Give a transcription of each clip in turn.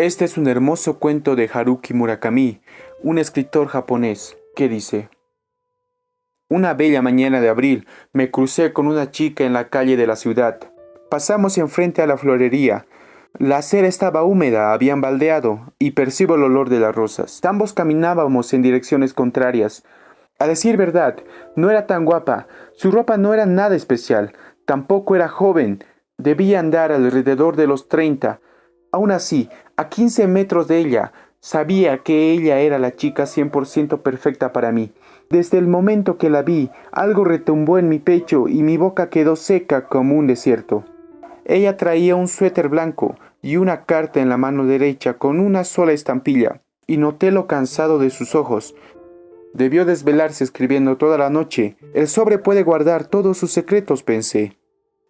Este es un hermoso cuento de Haruki Murakami, un escritor japonés, que dice, Una bella mañana de abril me crucé con una chica en la calle de la ciudad. Pasamos enfrente a la florería. La acera estaba húmeda, habían baldeado, y percibo el olor de las rosas. Ambos caminábamos en direcciones contrarias. A decir verdad, no era tan guapa, su ropa no era nada especial, tampoco era joven, debía andar alrededor de los treinta. Aún así, a quince metros de ella, sabía que ella era la chica cien por ciento perfecta para mí. Desde el momento que la vi, algo retumbó en mi pecho y mi boca quedó seca como un desierto. Ella traía un suéter blanco y una carta en la mano derecha con una sola estampilla, y noté lo cansado de sus ojos. Debió desvelarse escribiendo toda la noche. El sobre puede guardar todos sus secretos, pensé.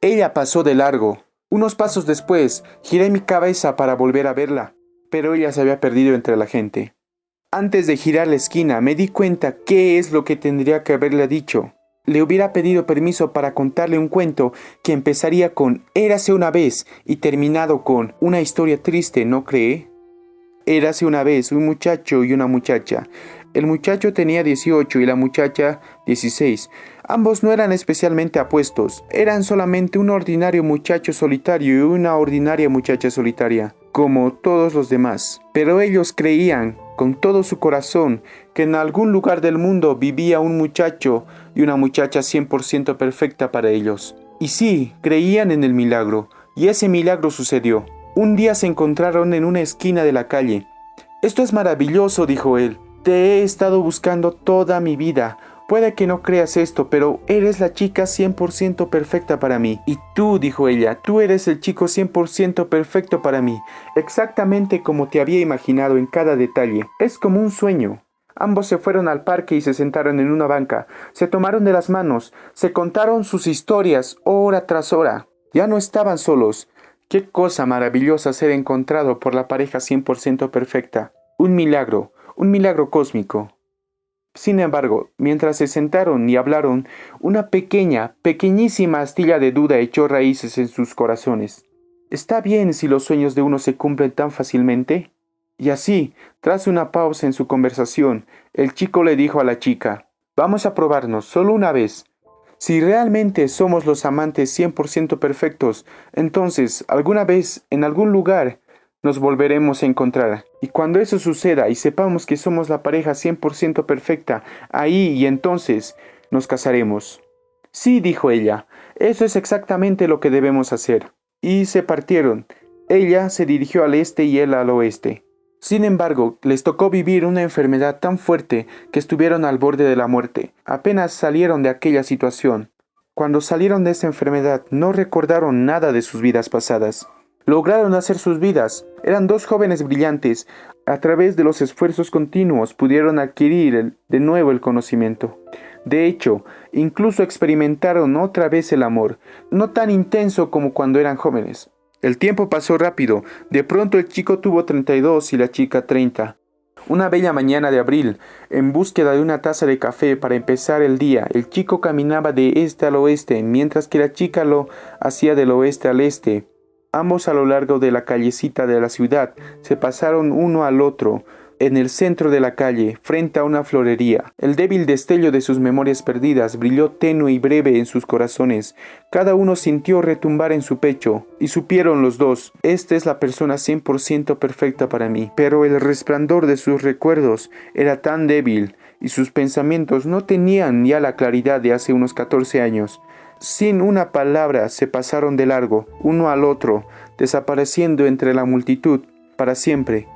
Ella pasó de largo. Unos pasos después, giré mi cabeza para volver a verla, pero ella se había perdido entre la gente. Antes de girar la esquina, me di cuenta qué es lo que tendría que haberle dicho. Le hubiera pedido permiso para contarle un cuento que empezaría con Érase una vez y terminado con una historia triste, ¿no cree? Érase una vez un muchacho y una muchacha. El muchacho tenía 18 y la muchacha 16. Ambos no eran especialmente apuestos, eran solamente un ordinario muchacho solitario y una ordinaria muchacha solitaria, como todos los demás. Pero ellos creían, con todo su corazón, que en algún lugar del mundo vivía un muchacho y una muchacha 100% perfecta para ellos. Y sí, creían en el milagro, y ese milagro sucedió. Un día se encontraron en una esquina de la calle. Esto es maravilloso, dijo él. Te he estado buscando toda mi vida. Puede que no creas esto, pero eres la chica 100% perfecta para mí. Y tú, dijo ella, tú eres el chico 100% perfecto para mí, exactamente como te había imaginado en cada detalle. Es como un sueño. Ambos se fueron al parque y se sentaron en una banca, se tomaron de las manos, se contaron sus historias hora tras hora. Ya no estaban solos. Qué cosa maravillosa ser encontrado por la pareja 100% perfecta. Un milagro, un milagro cósmico. Sin embargo, mientras se sentaron y hablaron, una pequeña, pequeñísima astilla de duda echó raíces en sus corazones. ¿Está bien si los sueños de uno se cumplen tan fácilmente? Y así, tras una pausa en su conversación, el chico le dijo a la chica, Vamos a probarnos solo una vez. Si realmente somos los amantes 100% perfectos, entonces, alguna vez, en algún lugar, nos volveremos a encontrar. Y cuando eso suceda y sepamos que somos la pareja 100% perfecta, ahí y entonces nos casaremos. Sí, dijo ella, eso es exactamente lo que debemos hacer. Y se partieron. Ella se dirigió al este y él al oeste. Sin embargo, les tocó vivir una enfermedad tan fuerte que estuvieron al borde de la muerte. Apenas salieron de aquella situación. Cuando salieron de esa enfermedad no recordaron nada de sus vidas pasadas. Lograron hacer sus vidas. Eran dos jóvenes brillantes. A través de los esfuerzos continuos pudieron adquirir de nuevo el conocimiento. De hecho, incluso experimentaron otra vez el amor, no tan intenso como cuando eran jóvenes. El tiempo pasó rápido. De pronto el chico tuvo 32 y la chica 30. Una bella mañana de abril, en búsqueda de una taza de café para empezar el día, el chico caminaba de este al oeste, mientras que la chica lo hacía del oeste al este. Ambos a lo largo de la callecita de la ciudad se pasaron uno al otro, en el centro de la calle, frente a una florería. El débil destello de sus memorias perdidas brilló tenue y breve en sus corazones. Cada uno sintió retumbar en su pecho, y supieron los dos, esta es la persona 100% perfecta para mí. Pero el resplandor de sus recuerdos era tan débil, y sus pensamientos no tenían ya la claridad de hace unos 14 años. Sin una palabra se pasaron de largo, uno al otro, desapareciendo entre la multitud, para siempre.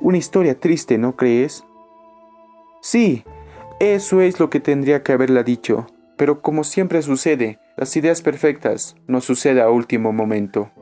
Una historia triste, ¿no crees? Sí, eso es lo que tendría que haberla dicho, pero como siempre sucede, las ideas perfectas no suceden a último momento.